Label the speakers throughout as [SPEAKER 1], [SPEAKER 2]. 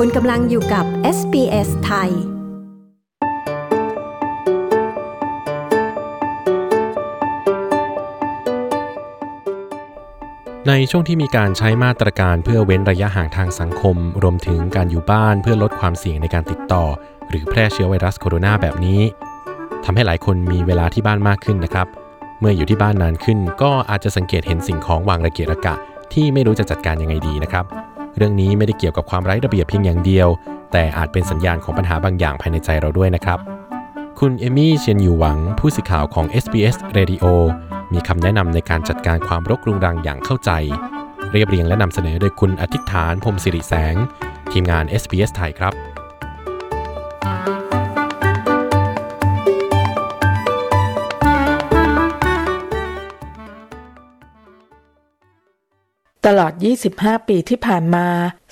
[SPEAKER 1] คุณกำลังอยู่กับ SBS ไทย
[SPEAKER 2] ในช่วงที่มีการใช้มาตรการเพื่อเว้นระยะห่างทางสังคม รวมถึงการอยู่บ้านเพื่อลดความเสี่ยงในการติดต่อ หรือแพร่เชื้อไวรัสโคโรนาแบบนี้ทำให้หลายคนมีเวลาที่บ้านมากขึ้นนะครับ เมื่ออยู่ที่บ้านนานขึ้นก็อาจจะสังเกตเห็นสิ่งของวางระเกะระกะ ที่ไม่รู้จะจัดการยังไงดีนะครับ เรื่องนี้ไม่ได้เกี่ยวกับความไร้ระเบียบเพียงอย่างเดียว แต่อาจเป็นสัญญาณของปัญหาบางอย่างภายในใจเราด้วยนะครับ คุณเอมี่เชียนอยู่หวังผู้สื่อข่าวของ SBS Radio มีคำแนะนำในการจัดการความรกรุงรังอย่างเข้าใจ เรียบเรียงและนำเสนอโดยคุณอาทิตฐานพรมสิริแสง ทีมงาน SBS ไทยครับ
[SPEAKER 3] ตลอด 25 ปีที่ผ่านมา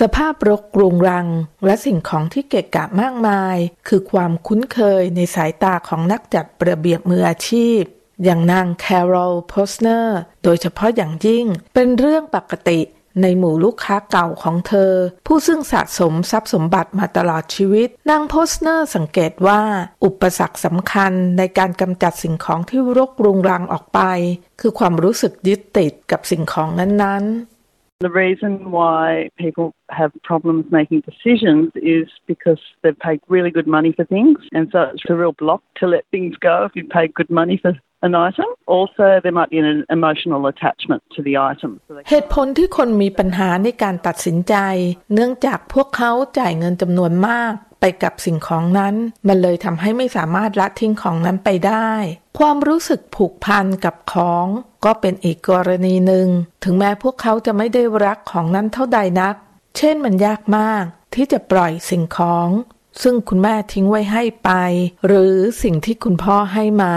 [SPEAKER 3] สภาพรกรุงรัง และสิ่งของที่เกะกะมากมาย คือความคุ้นเคยในสายตาของนักจัดระเบียบมืออาชีพ อย่างนางแคโรลโพสเนอร์ โดยเฉพาะอย่างยิ่ง เป็นเรื่องปกติในหมู่ลูกค้าเก่าของเธอ ผู้ซึ่งสะสมทรัพย์สมบัติมาตลอดชีวิต นางโพสเนอร์สังเกตว่า อุปสรรคสำคัญในการกำจัดสิ่งของที่รกรุงรังออกไป คือความรู้สึกยึดติดกับสิ่งของนั้นๆ
[SPEAKER 4] The reason why people have problems making decisions is because they've paid really good money for things, and so it's a real block to let things go if you paid good money for an item. Also, there might be an emotional attachment to the item.
[SPEAKER 3] เหตุผลที่คนมีปัญหาในการตัดสินใจ เนื่องจากพวกเขาจ่ายเงินจำนวนมาก ไปกับสิ่งของนั้น มันเลยทำให้ไม่สามารถละทิ้งของนั้นไปได้ ความรู้สึกผูกพันกับของ ก็เป็นอีกกรณีหนึ่ง ถึงแม้พวกเขาจะไม่ได้รักของนั้นเท่าใดนัก เช่นมันยากมากที่จะปล่อยสิ่งของ ซึ่งคุณแม่ทิ้งไว้ให้ไป หรือสิ่งที่คุณพ่อให้มา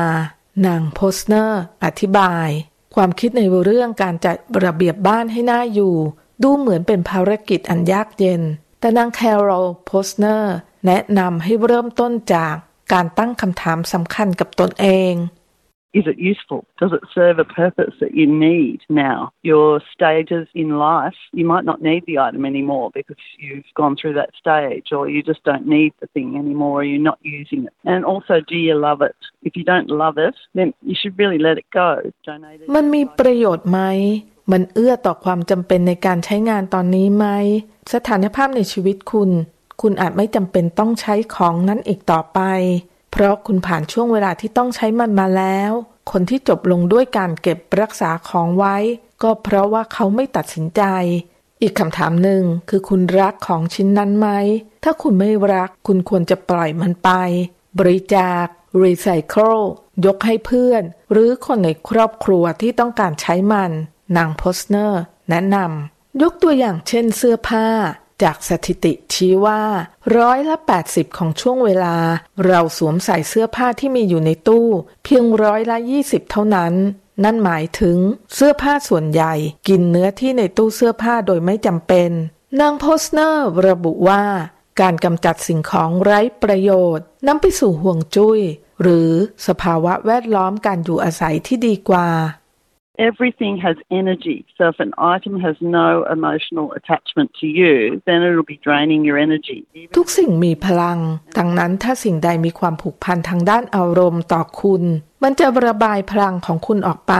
[SPEAKER 3] นางโพสเนอร์ อธิบาย ความคิดในเรื่องการจัดระเบียบบ้านให้น่าอยู่ ดูเหมือนเป็นภารกิจอันยากเย็น แต่นางแคโรลโพสเนอร์แนะนำให้เริ่มต้นจากการตั้งคำถามสำคัญกับตนเอง
[SPEAKER 4] Is it useful? Does it serve a purpose that you need now? Your stages in life, you might not need the item anymore because you've gone through that stage or you just don't need the thing anymore or you're not using it. And also, do you love it? If you don't love it, then you should really let it go. Donate it.
[SPEAKER 3] มันมีประโยชน์ไหม มันเอื้อต่อความจำเป็นในการใช้งานตอนนี้ไหม สถานภาพในชีวิตคุณ คุณอาจไม่จำเป็นต้องใช้ของนั้นอีกต่อไป เพราะคุณผ่านช่วงเวลาที่ต้องใช้มันมาแล้ว คนที่จบลงด้วยการเก็บรักษาของไว้ ก็เพราะว่าเขาไม่ตัดสินใจ อีกคำถามหนึ่งคือคุณรักของชิ้นนั้นไหม ถ้าคุณไม่รัก คุณควรจะปล่อยมันไป บริจาค รีไซเคิล ยกให้เพื่อน หรือคนในครอบครัวที่ต้องการใช้มัน นางโพสเนอร์ แนะนำยกตัวอย่างเช่นเสื้อผ้า จากสถิติชี้ว่าร้อยละ 80 ของช่วงเวลา เราสวมใส่เสื้อผ้าที่มีอยู่ในตู้ เพียงร้อยละ 20 เท่านั้น นั่นหมายถึงเสื้อผ้าส่วนใหญ่ กินเนื้อที่ในตู้เสื้อผ้าโดยไม่จำเป็น นางโพสเนอร์ ระบุว่า การกำจัดสิ่งของไร้ประโยชน์นำไปสู่ห่วงจุย้ยหรือสภาวะแวดล้อมการอยู่อาศัยที่ดีกว่า
[SPEAKER 4] Everything has energy. So if an item has no emotional attachment to you, then it'll be draining your energy.
[SPEAKER 3] ทุกสิ่งมีพลัง ดังนั้นถ้าสิ่งใดมีความผูกพันทางด้านอารมณ์ต่อคุณ มันจะระบายพลังของคุณออกไป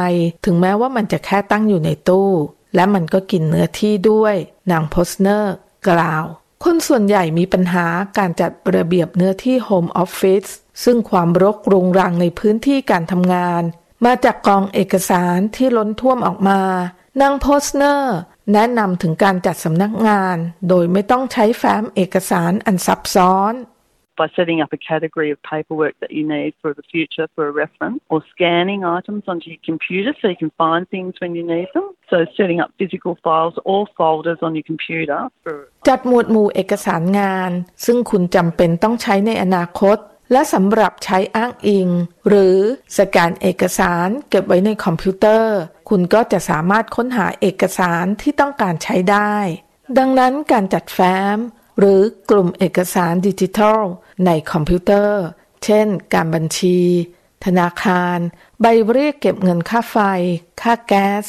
[SPEAKER 3] ถึงแม้ว่ามันจะแค่ตั้งอยู่ในตู้ และมันก็กินเนื้อที่ด้วย นางโพสเนอร์ กล่าว คนส่วนใหญ่มีปัญหาการจัดระเบียบเนื้อที่โฮมออฟฟิศซึ่งความรกรุงรังในพื้นที่การทำงาน มาจากกองเอกสารที่ล้นท่วมออกมานางโพสเนอร์ แนะนำถึงการจัดสำนักงาน โดยไม่ต้องใช้แฟ้มเอกสารอันซับซ้อน
[SPEAKER 4] by setting up a category of paperwork that you need for the future for a reference or scanning items onto your computer so you can find things when you need them. So setting up physical files or folders on your computer for
[SPEAKER 3] จัดหมวดหมู่เอกสารงาน ซึ่งคุณจำเป็นต้องใช้ในอนาคต และสำหรับใช้อ้างอิง หรือสแกนเอกสารเก็บไว้ในคอมพิวเตอร์ คุณก็จะสามารถค้นหาเอกสารที่ต้องการใช้ได้ ดังนั้นการจัดแฟ้ม หรือกลุ่มเอกสารดิจิทัล ในคอมพิวเตอร์ เช่น การบัญชี ธนาคาร ใบเรียกเก็บเงินค่าไฟ ค่าแก๊ส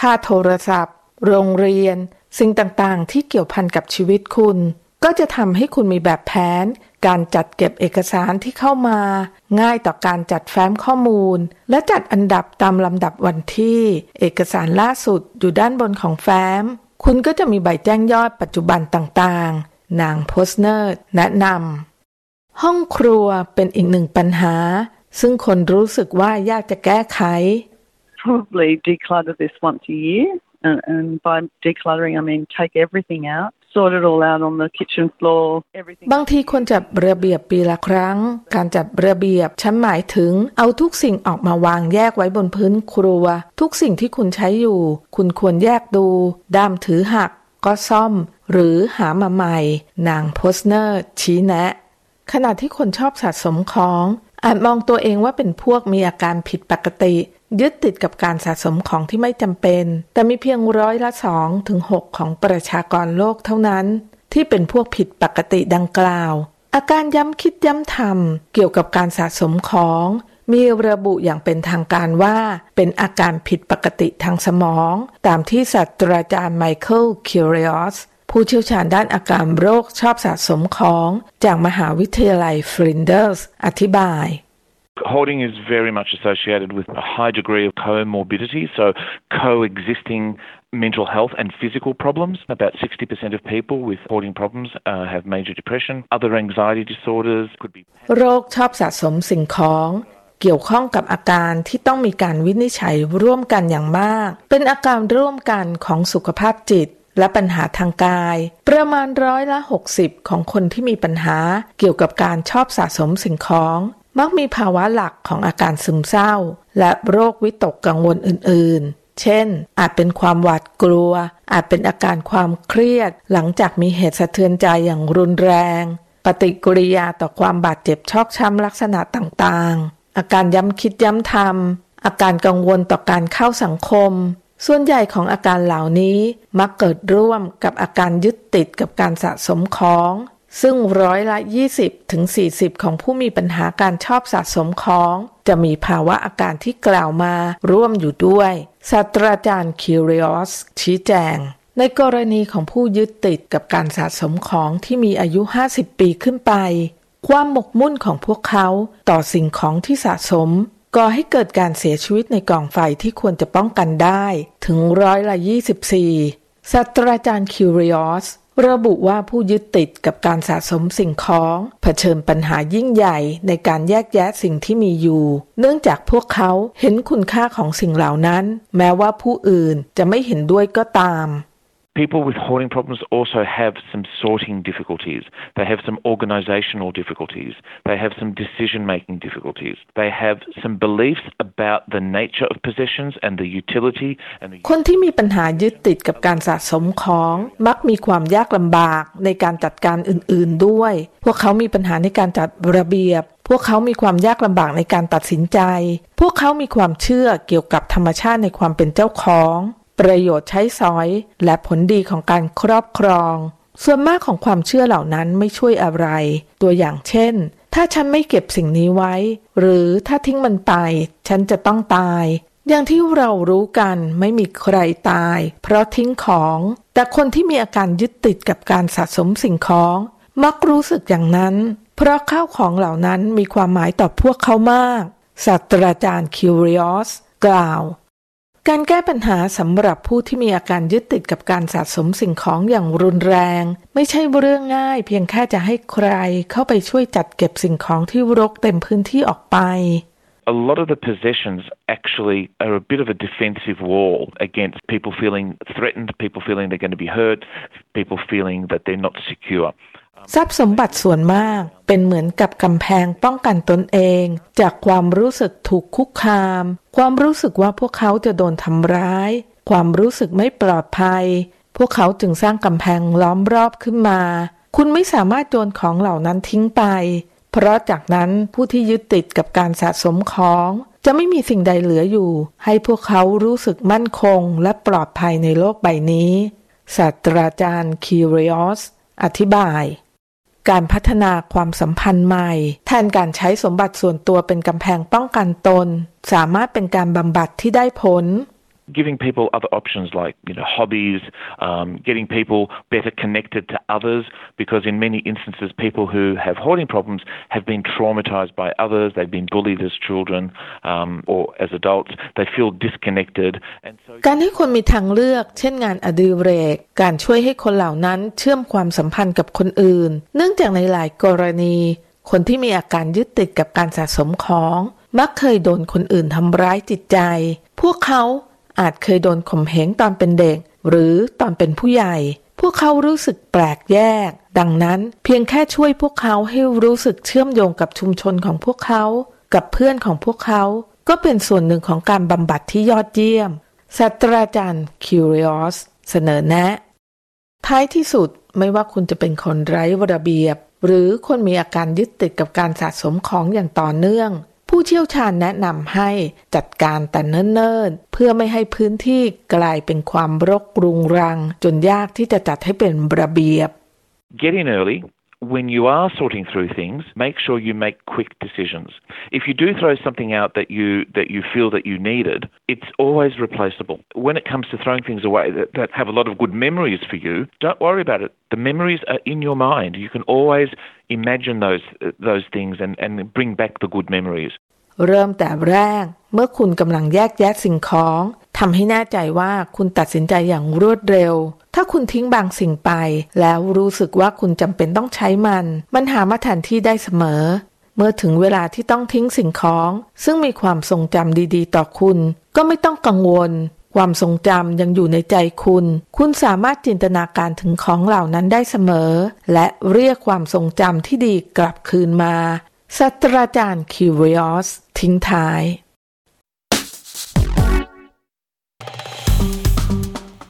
[SPEAKER 3] ค่าโทรศัพท์ โรงเรียน สิ่งต่างๆ ที่เกี่ยวพันกับชีวิตคุณ ก็จะทำให้คุณมีแบบแผน การจัดเก็บเอกสารที่เข้ามา ง่ายต่อการจัดแฟ้มข้อมูล และจัดอันดับตามลำดับวันที่ เอกสารล่าสุดอยู่ด้านบนของแฟ้ม คุณก็จะมีใบแจ้งยอดปัจจุบันต่างๆ นางโพสเนอร์แนะนำห้องครัวเป็นอีกหนึ่งปัญหา ซึ่งคนรู้สึกว่ายากจะแก้ไข
[SPEAKER 4] Probably declutter this once a year. And, and by decluttering, I mean take everything out, sort it all out on the kitchen floor, everything.
[SPEAKER 3] บางทีควรจัดระเบียบปีละครั้ง การจัดระเบียบฉันหมายถึง เอาทุกสิ่งออกมาวางแยกไว้บนพื้นครัว ทุกสิ่งที่คุณใช้อยู่ คุณควรแยกดู ด้ามถือหัก ก็ซ่อม หรือหามาใหม่ นางโพสเนอร์ ชี้แนะ ขณะที่คนชอบสะสมของอาจมองตัวเองว่าเป็นพวกมีอาการผิดปกติ ยึดติดกับการสะสมของที่ไม่จำเป็น แต่มีเพียงร้อยละสองถึงหกของประชากรโลกเท่านั้น ที่เป็นพวกผิดปกติดังกล่าว อาการย้ำคิดย้ำทำเกี่ยวกับการสะสมของ มีระบุอย่างเป็นทางการว่า เป็นอาการผิดปกติทางสมอง ตามที่ศาสตราจารย์ไมเคิลคิวริออสผู้เชี่ยวชาญด้านอาการโรคชอบสะสมของ จากมหาวิทยาลัยฟลินเดอร์ส อธิบาย
[SPEAKER 5] Hoarding is very much associated with a high degree of comorbidity, so coexisting mental health and physical problems. About 60% of people with hoarding problems uh, have major depression. Other anxiety disorders could be
[SPEAKER 3] โรคชอบสะสมสิ่งของ เกี่ยวข้องกับอาการที่ต้องมีการวินิจฉัยร่วมกันอย่างมาก เป็นอาการร่วมกันของสุขภาพจิตและปัญหาทางกาย ประมาณร้อยละ 60 ของคนที่มีปัญหาเกี่ยวกับการชอบสะสมสิ่งของ มักมีภาวะหลักของอาการซึมเศร้า และโรควิตกกังวลอื่นๆ เช่น อาจเป็นความหวาดกลัว อาจเป็นอาการความเครียด หลังจากมีเหตุสะเทือนใจอย่างรุนแรง ปฏิกิริยาต่อความบาดเจ็บชอกช้ำลักษณะต่างๆ อาการย้ำคิดย้ำทำอาการกังวลต่อการเข้าสังคม ส่วนใหญ่ของอาการเหล่านี้มักเกิดร่วมกับอาการยึดติดกับการสะสมของ ซึ่งร้อยละ 20ถึง40ของผู้มีปัญหาการชอบสะสมของ จะมีภาวะอาการที่กล่าวมาร่วมอยู่ด้วย ศาสตราจารย์คิริออสชี้แจง ในกรณีของผู้ยึดติดกับการสะสมของที่มีอายุ 50 ปีขึ้นไป ความหมกมุ่นของพวกเขาต่อสิ่งของที่สะสมก่อให้เกิดการเสียชีวิตในกองไฟที่ควรจะป้องกันได้ ถึงร้อยละ 24ศาสตราจารย์คิริออส ระบุว่าผู้ยึดติดกับการสะสมสิ่งของ เผชิญปัญหายิ่งใหญ่ในการแยกแยะสิ่งที่มีอยู่ เนื่องจากพวกเขาเห็นคุณค่าของสิ่งเหล่านั้น แม้ว่าผู้อื่นจะไม่เห็นด้วยก็ตาม
[SPEAKER 5] People with hoarding problems also have some sorting difficulties. They have some organizational difficulties. They have some decision making difficulties. They have some beliefs about the nature of possessions and the utility and the
[SPEAKER 3] คนที่มีปัญหายึดติดกับการสะสมของมักมีความยากลำบากในการจัดการอื่นๆด้วย พวกเขามีปัญหาในการจัดระเบียบ พวกเขามีความยากลำบากในการตัดสินใจ พวกเขามีความเชื่อเกี่ยวกับธรรมชาติในความเป็นเจ้าของ ประโยชน์ใช้สอย และผลดีของการครอบครอง ส่วนมากของความเชื่อเหล่านั้นไม่ช่วยอะไร ตัวอย่างเช่น ถ้าฉันไม่เก็บสิ่งนี้ไว้ หรือถ้าทิ้งมันไป ฉันจะต้องตาย อย่างที่เรารู้กันไม่มีใครตาย เพราะทิ้งของ แต่คนที่มีอาการยึดติดกับการสะสมสิ่งของ มักรู้สึกอย่างนั้น เพราะข้าวของเหล่านั้นมีความหมายต่อพวกเขามากศาสตราจารย์คิวริออสกล่าว การแก้ปัญหาสำหรับผู้ที่มีอาการยึดติดกับการสะสมสิ่งของอย่างรุนแรง ไม่ใช่เรื่องง่าย เพียงแค่จะให้ใครเข้าไปช่วยจัดเก็บสิ่งของที่รกเต็มพื้นที่ออกไป
[SPEAKER 5] a lot of the possessions actually are a bit of a defensive wall against people feeling threatened, people feeling they're going to be hurt, people feeling that they're not secure.
[SPEAKER 3] ทรัพย์สมบัติส่วนมากเป็นเหมือนกับกำแพงป้องกันตนเอง จากความรู้สึกถูกคุกคาม ความรู้สึกว่าพวกเขาจะโดนทำร้าย ความรู้สึกไม่ปลอดภัย พวกเขาจึงสร้างกำแพงล้อมรอบขึ้นมา คุณไม่สามารถโยนของเหล่านั้นทิ้งไป เพราะจากนั้นผู้ที่ยึดติดกับการสะสมของ จะไม่มีสิ่งใดเหลืออยู่ ให้พวกเขารู้สึกมั่นคงและปลอดภัยในโลกใบนี้ศาสตราจารย์คีริออสอธิบาย การพัฒนาความสัมพันธ์ใหม่ แทนการใช้สมบัติส่วนตัวเป็นกำแพงป้องกันตน สามารถเป็นการบำบัดที่ได้ผล
[SPEAKER 5] giving people other options like you know hobbies, um, getting people better connected to others. Because in many instances, people who have hoarding problems have been traumatized by others. They've been bullied as children um, or as adults. They feel disconnected, and so
[SPEAKER 3] การให้คนมีทางเลือก เช่นงานอดิเรก การช่วยให้คนเหล่านั้นเชื่อมความสัมพันธ์กับคนอื่น เนื่องจากในหลายกรณี คนที่มีอาการยึดติดกับการสะสมของ มักเคยโดนคนอื่นทำร้ายจิตใจ พวกเขา อาจเคยโดนข่มเหงตอนเป็นเด็ก หรือตอนเป็นผู้ใหญ่ พวกเขารู้สึกแปลกแยก ดังนั้นเพียงแค่ช่วยพวกเขาให้รู้สึกเชื่อมโยงกับชุมชนของพวกเขา กับเพื่อนของพวกเขา ก็เป็นส่วนหนึ่งของการบำบัดที่ยอดเยี่ยมศาสตราจารย์คิวริออสเสนอแนะ ท้ายที่สุดไม่ว่าคุณจะเป็นคนไร้ระเบียบ หรือคนมีอาการยึดติดกับการสะสมของอย่างต่อเนื่อง ผู้เชี่ยวชาญแนะนำให้จัดการแต่เนิ่นๆ เพื่อไม่ให้พื้นที่กลายเป็นความรกรุงรัง จนยากที่จะจัดให้เป็นระเบียบ
[SPEAKER 5] get in early. When you are sorting through things, make sure you make quick decisions. If you do throw something out that you that you feel that you needed, it's always replaceable. When it comes to throwing things away that, that have a lot of good memories for you, don't worry about it. The memories are in your mind. You can always imagine those those things and, and bring back the good memories.
[SPEAKER 3] เริ่มแต่แรก เมื่อคุณกำลังแยกแยะสิ่งของทำให้แน่ใจว่าคุณตัดสินใจอย่างรวดเร็ว ถ้าคุณทิ้งบางสิ่งไป แล้วรู้สึกว่าคุณจำเป็นต้องใช้มัน มันหามาแทนที่ได้เสมอ เมื่อถึงเวลาที่ต้องทิ้งสิ่งของ ซึ่งมีความทรงจำดีๆ ต่อคุณ ก็ไม่ต้องกังวล ความทรงจำยังอยู่ในใจคุณ คุณสามารถจินตนาการถึงของเหล่านั้นได้เสมอ และเรียกความทรงจำที่ดีกลับคืนมา ศาสตราจารย์คิวริออสทิ้งท้าย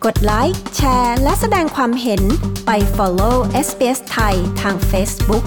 [SPEAKER 1] กดไลค์แชร์ และแสดงความเห็นไป follow SBS ไทยทาง Facebook